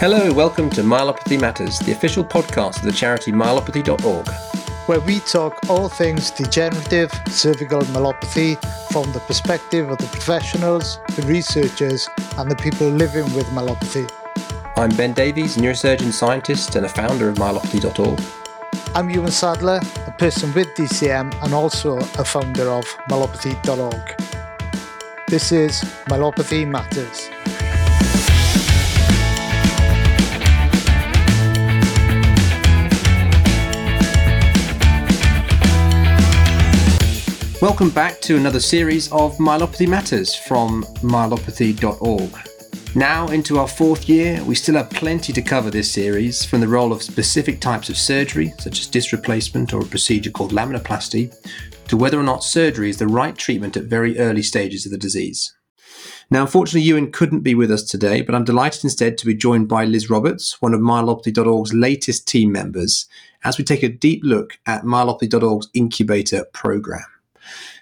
Hello, welcome to Myelopathy Matters, the official podcast of the charity myelopathy.org. Where we talk all things degenerative cervical myelopathy from the perspective of the professionals, the researchers, and the people living with myelopathy. I'm Ben Davies, neurosurgeon scientist and a founder of myelopathy.org. I'm Ewan Sadler, a person with DCM and also a founder of myelopathy.org. This is Myelopathy Matters. Welcome back to another series of Myelopathy Matters from myelopathy.org. Now, into our fourth year, we still have plenty to cover this series from the role of specific types of surgery, such as disc replacement or a procedure called laminoplasty, to whether or not surgery is the right treatment at very early stages of the disease. Now, unfortunately, Ewan couldn't be with us today, but I'm delighted instead to be joined by Liz Roberts, one of myelopathy.org's latest team members, as we take a deep look at myelopathy.org's incubator program.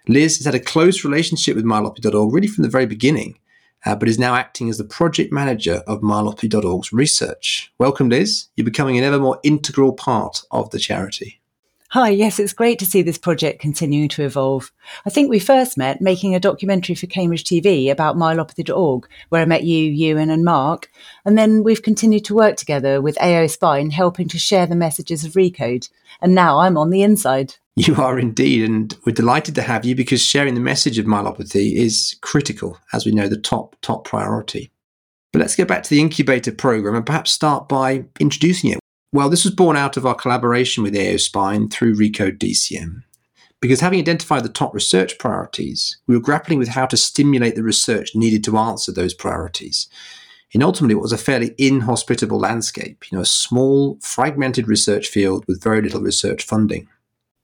Liz has had a close relationship with myelopathy.org really from the very beginning, uh, but is now acting as the project manager of myelopathy.org's research. Welcome, Liz. You're becoming an ever more integral part of the charity. Hi, yes, it's great to see this project continuing to evolve. I think we first met making a documentary for Cambridge TV about myelopathy.org, where I met you, Ewan, and Mark. And then we've continued to work together with AO Spine, helping to share the messages of Recode. And now I'm on the inside. You are indeed, and we're delighted to have you because sharing the message of myelopathy is critical, as we know, the top, top priority. But let's get back to the incubator program and perhaps start by introducing it. Well, this was born out of our collaboration with AO Spine through Recode DCM. Because having identified the top research priorities, we were grappling with how to stimulate the research needed to answer those priorities. And ultimately, it was a fairly inhospitable landscape, you know, a small, fragmented research field with very little research funding.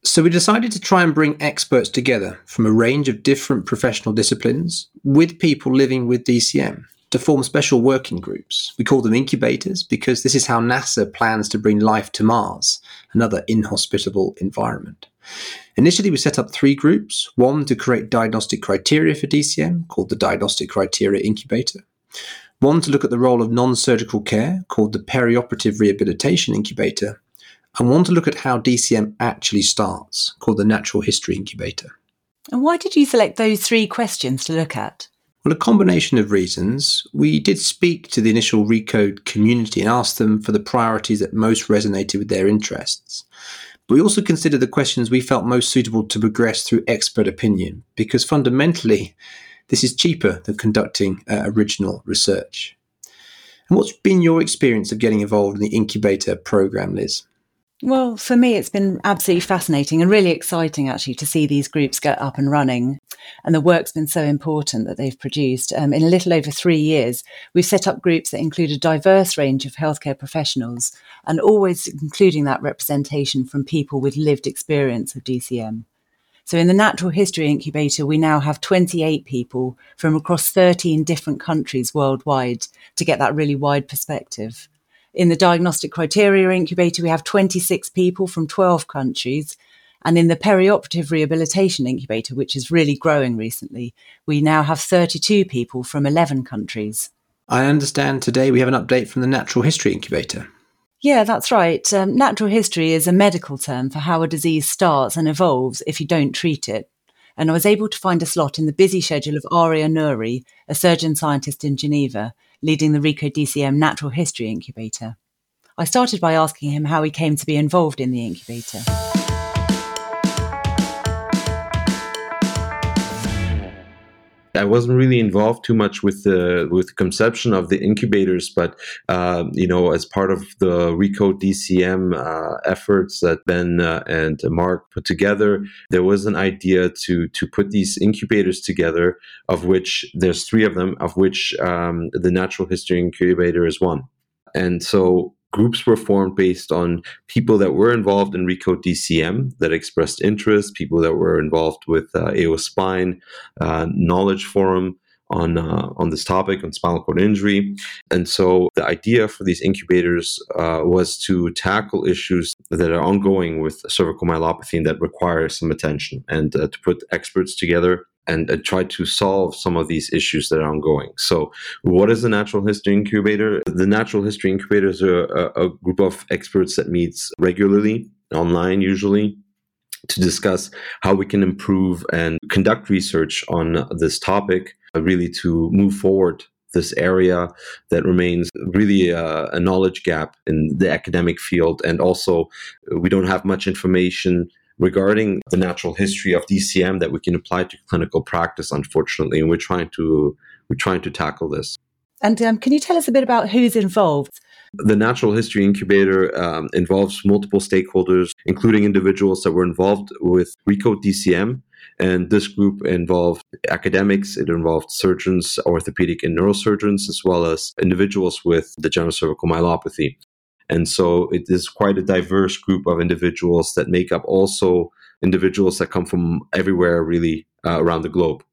So we decided to try and bring experts together from a range of different professional disciplines with people living with DCM to form special working groups. We call them incubators because this is how NASA plans to bring life to Mars, another inhospitable environment. Initially, we set up three groups one to create diagnostic criteria for DCM, called the Diagnostic Criteria Incubator, one to look at the role of non surgical care, called the Perioperative Rehabilitation Incubator, and one to look at how DCM actually starts, called the Natural History Incubator. And why did you select those three questions to look at? Well, a combination of reasons. We did speak to the initial Recode community and asked them for the priorities that most resonated with their interests. But we also considered the questions we felt most suitable to progress through expert opinion, because fundamentally, this is cheaper than conducting uh, original research. And what's been your experience of getting involved in the incubator program, Liz? Well, for me, it's been absolutely fascinating and really exciting actually to see these groups get up and running. And the work's been so important that they've produced. Um, in a little over three years, we've set up groups that include a diverse range of healthcare professionals and always including that representation from people with lived experience of DCM. So in the Natural History Incubator, we now have 28 people from across 13 different countries worldwide to get that really wide perspective. In the diagnostic criteria incubator, we have 26 people from 12 countries. And in the perioperative rehabilitation incubator, which is really growing recently, we now have 32 people from 11 countries. I understand today we have an update from the natural history incubator. Yeah, that's right. Um, natural history is a medical term for how a disease starts and evolves if you don't treat it. And I was able to find a slot in the busy schedule of Aria Nouri, a surgeon scientist in Geneva, leading the Recode DCM Natural History Incubator. I started by asking him how he came to be involved in the incubator. I wasn't really involved too much with the with conception of the incubators, but uh, you know, as part of the Recode DCM uh, efforts that Ben uh, and Mark put together, there was an idea to to put these incubators together, of which there's three of them, of which um, the Natural History Incubator is one. And so groups were formed based on people that were involved in Recode DCM that expressed interest, people that were involved with uh, AO Spine, uh, Knowledge Forum on uh, on this topic on spinal cord injury. And so the idea for these incubators uh, was to tackle issues that are ongoing with cervical myelopathy and that require some attention, and uh, to put experts together and, and, try to solve some of these issues that are ongoing. So, what is the Natural History Incubator? The Natural History Incubator is a, a, group of experts that meets regularly, online usually, to discuss how we can improve and conduct research on this topic, uh, really to move forward this area that remains really a, a, knowledge gap in the academic field. And also, uh, we don't have much information regarding the natural history of DCM that we can apply to clinical practice, unfortunately. And we're trying to we're trying to tackle this. And um, can you tell us a bit about who's involved? The Natural History Incubator um, involves multiple stakeholders, including individuals that were involved with ReCode DCM. And this group involved academics, it involved surgeons, orthopedic and neurosurgeons, as well as individuals with the degenerative cervical myelopathy. And so it is quite a diverse group of individuals that make up also individuals that come from everywhere, really, uh, around the globe.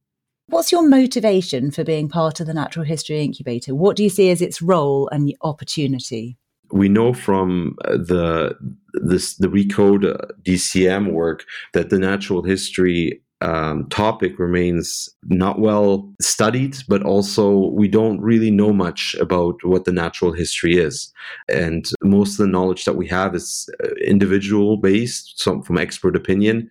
What's your motivation for being part of the Natural History Incubator? What do you see as its role and opportunity? We know from uh, the this the Recode uh, DCM work that the natural history um, topic remains not well studied, but also we don't really know much about what the natural history is. And most of the knowledge that we have is uh, individual based, some from expert opinion.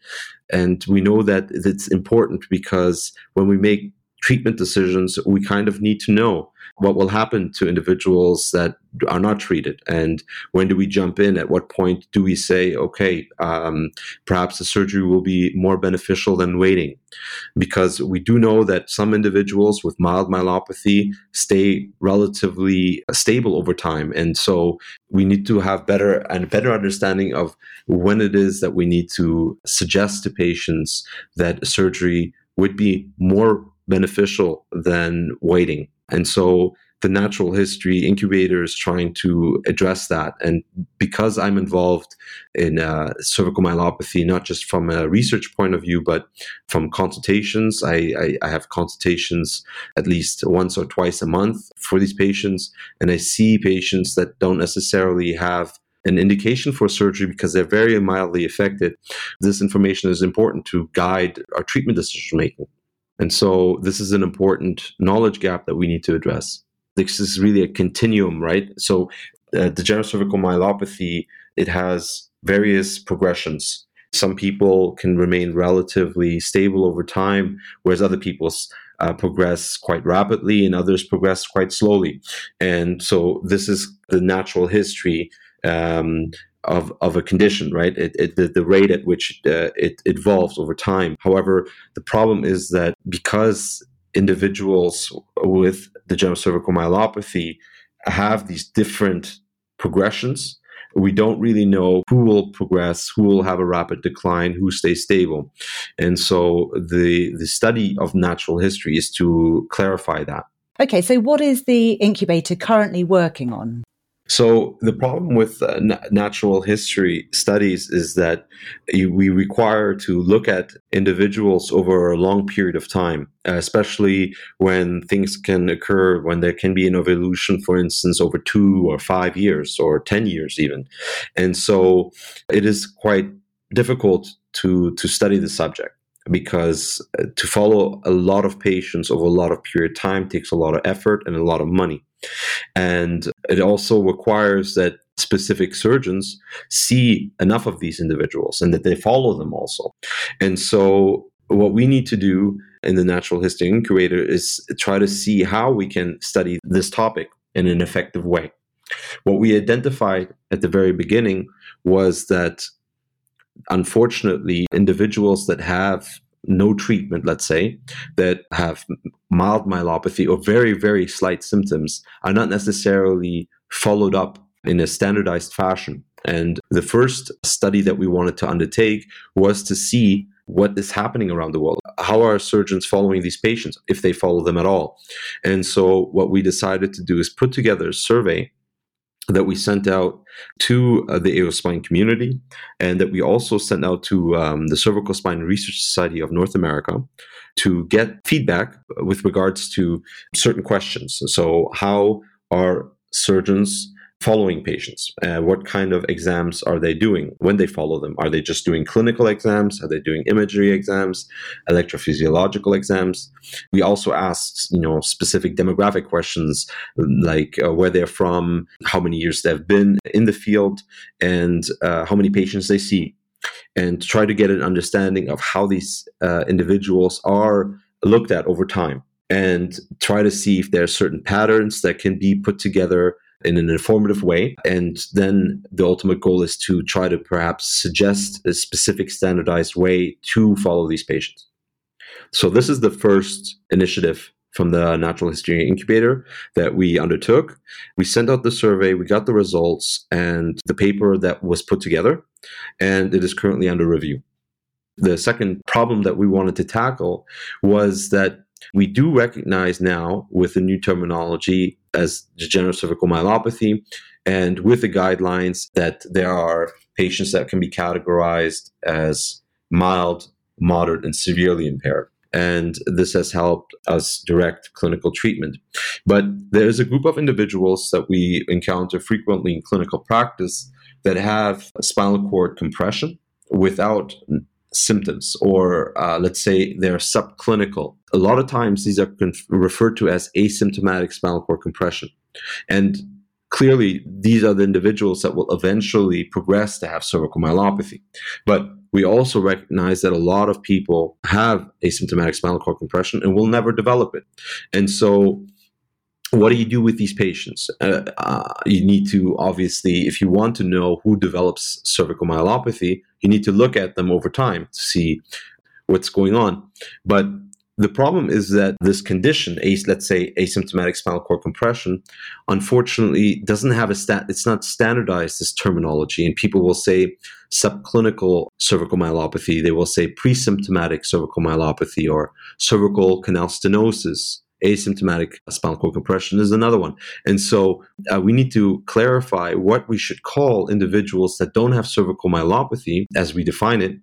And we know that it's important because when we make treatment decisions, we kind of need to know what will happen to individuals that are not treated. And when do we jump in? At what point do we say okay um, perhaps the surgery will be more beneficial than waiting? Because we do know that some individuals with mild myelopathy stay relatively stable over time. And so we need to have better and better understanding of when it is that we need to suggest to patients that surgery would be more beneficial than waiting and so the natural history incubator is trying to address that. And because I'm involved in uh, cervical myelopathy, not just from a research point of view, but from consultations, I, I, I, have consultations at least once or twice a month for these patients. And I see patients that don't necessarily have an indication for surgery because they're very mildly affected. This information is important to guide our treatment decision making. And so this is an important knowledge gap that we need to address. This is really a continuum, right? So uh, degenerative cervical myelopathy, it has various progressions. Some people can remain relatively stable over time, whereas other people uh, progress quite rapidly and others progress quite slowly. And so this is the natural history um, of, of a condition, right? It, it, the, the rate at which uh, it, evolves over time. However, the problem is that because individuals with degenerative cervical myelopathy have these different progressions, we don't really know who will progress, who will have a rapid decline, who stays stable. And so the, the study of natural history is to clarify that. Okay, so what is the incubator currently working on? So the problem with uh, na- natural history studies is that we require to look at individuals over a long period of time, especially when things can occur, when there can be an evolution, for instance, over two or five years or 10 years even. And so it is quite difficult to, to study the subject because uh, to follow a lot of patients over a lot of period of time takes a lot of effort and a lot of money. And it also requires that specific surgeons see enough of these individuals and that they follow them also. And so, what we need to do in the Natural History Incubator is try to see how we can study this topic in an effective way. What we identified at the very beginning was that unfortunately, individuals that have no treatment, let's say, that have mild myelopathy or very, very slight symptoms are not necessarily followed up in a standardized fashion. And the first study that we wanted to undertake was to see what is happening around the world. How are surgeons following these patients, if they follow them at all? And so, what we decided to do is put together a survey that we sent out to uh, the AO spine community and that we also sent out to um, the Cervical Spine Research Society of North America to get feedback with regards to certain questions. So, how are surgeons following patients. Uh, what kind of exams are they doing when they follow them? Are they just doing clinical exams? Are they doing imagery exams, electrophysiological exams? We also asked, you know, specific demographic questions like uh, where they're from, how many years they've been in the field, and uh, how many patients they see, and try to get an understanding of how these uh, individuals are looked at over time and try to see if there are certain patterns that can be put together in an informative way. And then the ultimate goal is to try to perhaps suggest a specific standardized way to follow these patients. So, this is the first initiative from the Natural History Incubator that we undertook. We sent out the survey, we got the results, and the paper that was put together, and it is currently under review. The second problem that we wanted to tackle was that we do recognize now with the new terminology as degenerative cervical myelopathy and with the guidelines that there are patients that can be categorized as mild, moderate, and severely impaired. And this has helped us direct clinical treatment. But there is a group of individuals that we encounter frequently in clinical practice that have spinal cord compression without symptoms, or uh, let's say they're subclinical. A lot of times these are conf- referred to as asymptomatic spinal cord compression. And clearly, these are the individuals that will eventually progress to have cervical myelopathy. But we also recognize that a lot of people have asymptomatic spinal cord compression and will never develop it. And so what do you do with these patients? Uh, uh, you need to obviously, if you want to know who develops cervical myelopathy, you need to look at them over time to see what's going on. But the problem is that this condition, let's say asymptomatic spinal cord compression, unfortunately doesn't have a stat. It's not standardized as terminology, and people will say subclinical cervical myelopathy. They will say pre-symptomatic cervical myelopathy or cervical canal stenosis asymptomatic spinal cord compression is another one. And so uh, we need to clarify what we should call individuals that don't have cervical myelopathy as we define it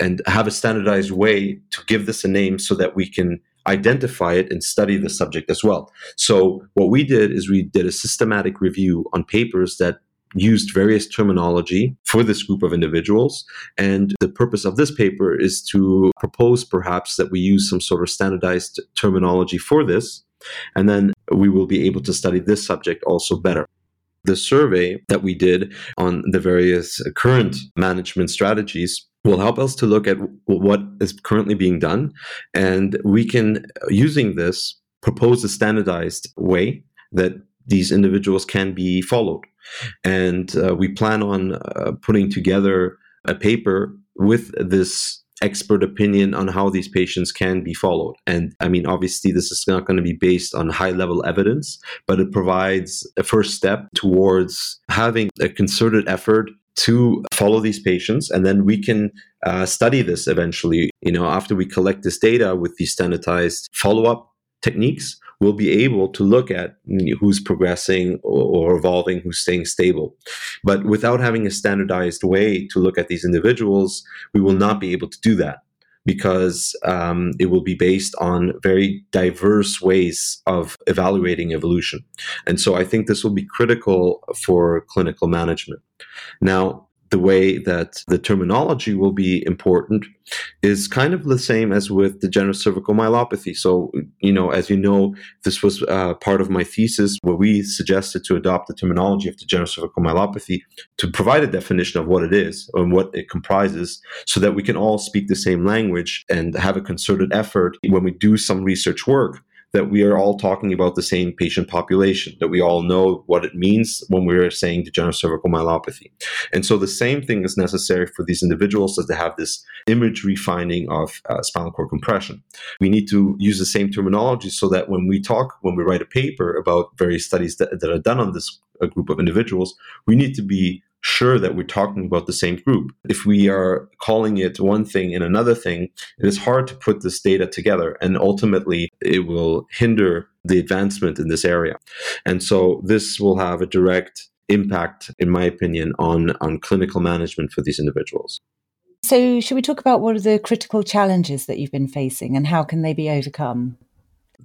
and have a standardized way to give this a name so that we can identify it and study the subject as well. So what we did is we did a systematic review on papers that used various terminology for this group of individuals. And the purpose of this paper is to propose perhaps that we use some sort of standardized terminology for this. And then we will be able to study this subject also better. The survey that we did on the various current management strategies will help us to look at what is currently being done. And we can, using this, propose a standardized way that these individuals can be followed. And uh, we plan on uh, putting together a paper with this expert opinion on how these patients can be followed. And I mean, obviously, this is not going to be based on high level evidence, but it provides a first step towards having a concerted effort to follow these patients and then we can uh, study this eventually you know after we collect this data with these standardized follow-up techniques we'll be able to look at who's progressing or, evolving, who's staying stable. But without having a standardized way to look at these individuals, we will not be able to do that because um, it will be based on very diverse ways of evaluating evolution. And so I think this will be critical for clinical management. Now, the way that the terminology will be important is kind of the same as with degenerative cervical myelopathy. So, you know, as you know, this was uh, part of my thesis where we suggested to adopt the terminology of degenerative cervical myelopathy to provide a definition of what it is and what it comprises so that we can all speak the same language and have a concerted effort when we do some research work that we are all talking about the same patient population, that we all know what it means when we're saying degenerative cervical myelopathy. And so the same thing is necessary for these individuals as they have this imagery finding of uh, spinal cord compression. We need to use the same terminology so that when we talk, when we write a paper about various studies that, that are done on this uh, group of individuals, we need to be sure that we're talking about the same group. If we are calling it one thing and another thing, it is hard to put this data together. And ultimately, it will hinder the advancement in this area. And so this will have a direct impact, in my opinion, on, on clinical management for these individuals. So, should we talk about what are the critical challenges that you've been facing and how can they be overcome?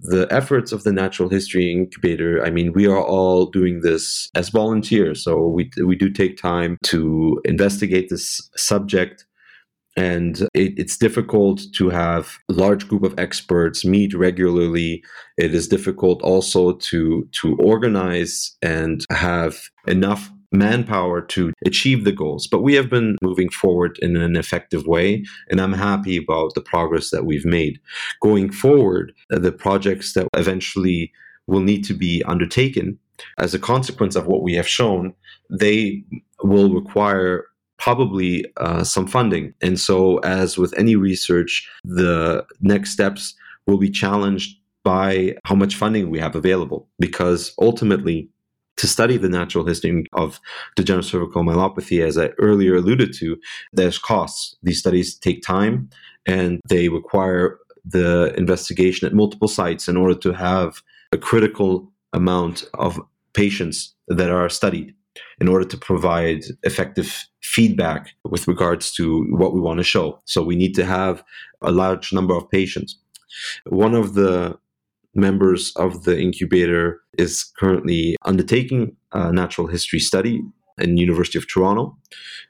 The efforts of the Natural History Incubator, I mean, we are all doing this as volunteers. So we, we do take time to investigate this subject. And it, it's difficult to have a large group of experts meet regularly. It is difficult also to to organize and have enough manpower to achieve the goals. But we have been moving forward in an effective way, and I'm happy about the progress that we've made. Going forward, the projects that eventually will need to be undertaken as a consequence of what we have shown, they will require probably uh, some funding. And so, as with any research, the next steps will be challenged by how much funding we have available because ultimately to study the natural history of degenerative cervical myelopathy, as I earlier alluded to, there's costs. These studies take time and they require the investigation at multiple sites in order to have a critical amount of patients that are studied in order to provide effective feedback with regards to what we want to show. So we need to have a large number of patients. One of the members of the incubator is currently undertaking a natural history study in University of Toronto.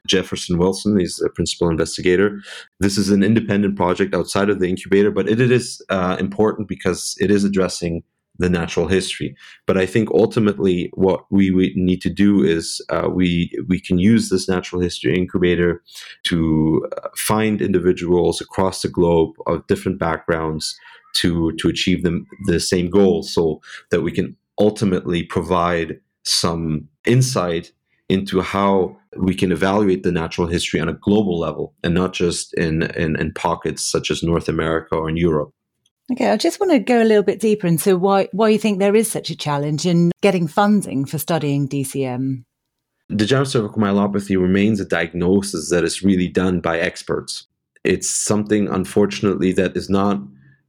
Jefferson Wilson is a principal investigator. This is an independent project outside of the incubator, but it is uh, important because it is addressing the natural history. But I think ultimately, what we, we need to do is uh, we we can use this natural history incubator to uh, find individuals across the globe of different backgrounds to to achieve the, the same goal so that we can ultimately provide some insight into how we can evaluate the natural history on a global level and not just in, in, in pockets such as North America or in Europe. Okay, I just want to go a little bit deeper into why why do you think there is such a challenge in getting funding for studying DCM. Degenerative cervical myelopathy remains a diagnosis that is really done by experts. It's something, unfortunately, that is not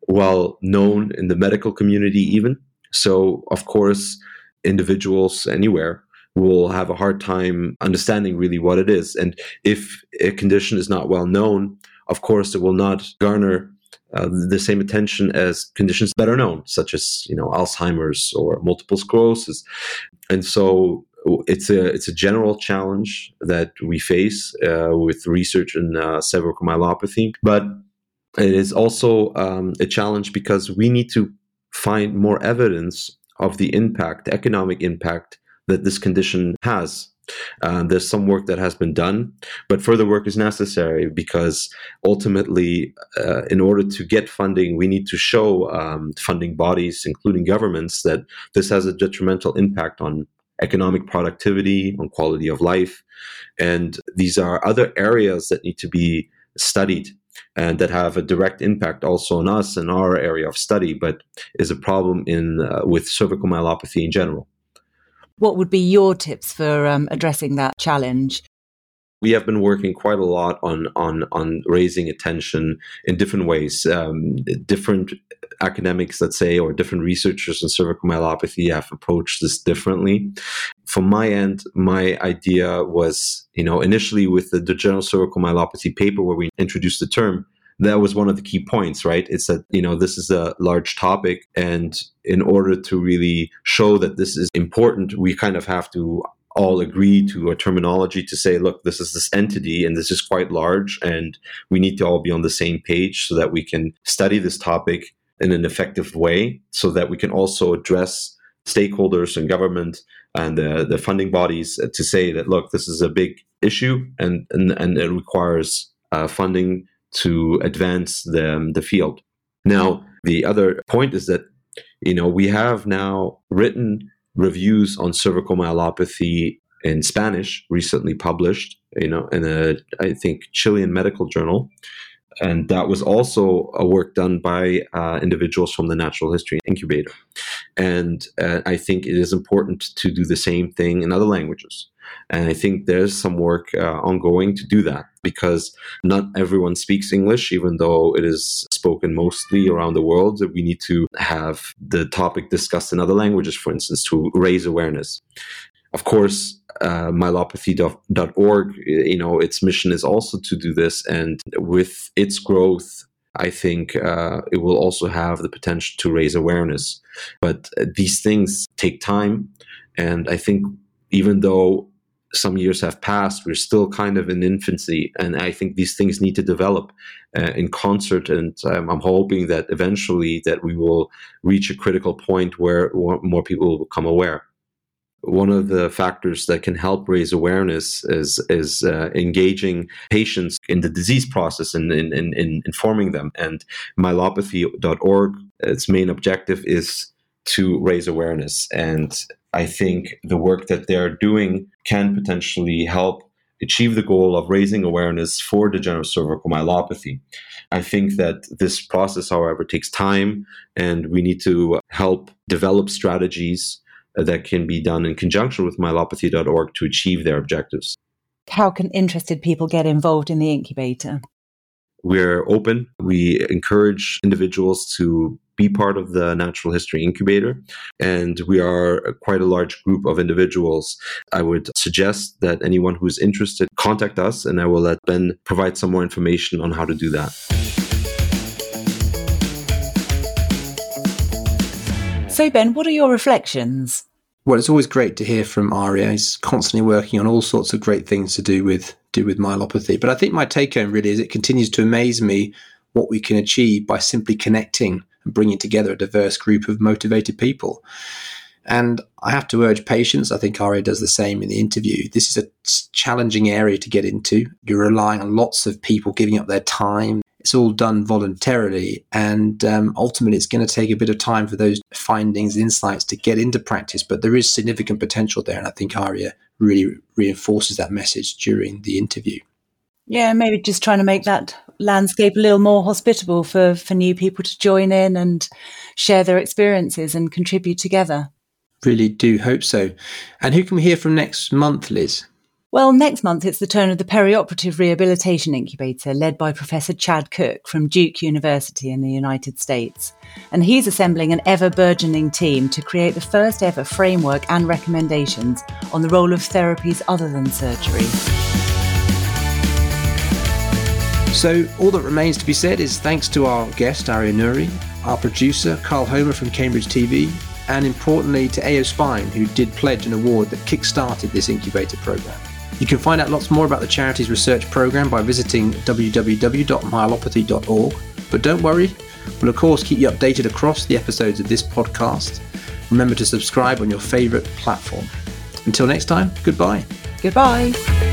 well known in the medical community, even. So, of course, individuals anywhere will have a hard time understanding really what it is. And if a condition is not well known, of course, it will not garner uh, the same attention as conditions better known, such as you know Alzheimer's or multiple sclerosis. And so it's a it's a general challenge that we face uh, with research in uh, cervical myelopathy, but it is also um, a challenge because we need to find more evidence of the impact, the economic impact that this condition has. Uh, there's some work that has been done, but further work is necessary because ultimately, uh, in order to get funding, we need to show um, funding bodies, including governments, that this has a detrimental impact on economic productivity, on quality of life. And these are other areas that need to be studied and that have a direct impact also on us and our area of study, but is a problem in uh, with cervical myelopathy in general. What would be your tips for um, addressing that challenge? we have been working quite a lot on on on raising attention in different ways. Um, different academics, let's say, or different researchers in cervical myelopathy have approached this differently. From my end, my idea was, you know, initially with the degenerative cervical myelopathy paper where we introduced the term, that was one of the key points, right? It's that, you know, this is a large topic. And in order to really show that this is important, we kind of have to all agree to a terminology to say, look, this is this entity and this is quite large, and we need to all be on the same page so that we can study this topic in an effective way, so that we can also address stakeholders and government and the, the funding bodies to say that, look, this is a big issue and, and, and it requires uh, funding to advance the, the field. Now, the other point is that, you know, we have now written reviews on cervical myelopathy in Spanish recently published, you know, in a I think Chilean medical journal, and that was also a work done by uh, individuals from the Natural History Incubator. And uh, I think it is important to do the same thing in other languages. And I think there's some work uh, ongoing to do that because not everyone speaks English, even though it is spoken mostly around the world. We need to have the topic discussed in other languages, for instance, to raise awareness. Of course, uh, myelopathy.org, you know, its mission is also to do this. And with its growth, I think uh, it will also have the potential to raise awareness. But uh, these things take time. And I think even though some years have passed, we're still kind of in infancy. And I think these things need to develop uh, in concert. And um, I'm hoping that eventually that we will reach a critical point where more people will become aware one of the factors that can help raise awareness is is uh, engaging patients in the disease process and in, in, in informing them. And myelopathy.org, its main objective is to raise awareness. And I think the work that they're doing can potentially help achieve the goal of raising awareness for degenerative cervical myelopathy. I think that this process, however, takes time, and we need to help develop strategies that can be done in conjunction with myelopathy.org to achieve their objectives. How can interested people get involved in the incubator? We're open. We encourage individuals to be part of the Natural History Incubator, and we are quite a large group of individuals. I would suggest that anyone who's interested contact us, and I will let Ben provide some more information on how to do that. So, Ben, what are your reflections? Well, it's always great to hear from Aria. He's constantly working on all sorts of great things to do with do with myelopathy. But I think my take home really is it continues to amaze me what we can achieve by simply connecting and bringing together a diverse group of motivated people. And I have to urge patience. I think Aria does the same in the interview. This is a challenging area to get into. You're relying on lots of people giving up their time, it's all done voluntarily, and um, ultimately, it's going to take a bit of time for those findings, insights to get into practice. But there is significant potential there, and I think Aria really reinforces that message during the interview. Yeah, maybe just trying to make that landscape a little more hospitable for for new people to join in and share their experiences and contribute together. Really do hope so. And who can we hear from next month, Liz? Well, next month it's the turn of the Perioperative Rehabilitation Incubator, led by Professor Chad Cook from Duke University in the United States. And he's assembling an ever burgeoning team to create the first ever framework and recommendations on the role of therapies other than surgery. So, all that remains to be said is thanks to our guest, Aria Nouri, our producer, Carl Homer from Cambridge TV, and importantly to AO Spine, who did pledge an award that kick started this incubator program. You can find out lots more about the charity's research program by visiting www.myelopathy.org. But don't worry, we'll of course keep you updated across the episodes of this podcast. Remember to subscribe on your favourite platform. Until next time, goodbye. Goodbye.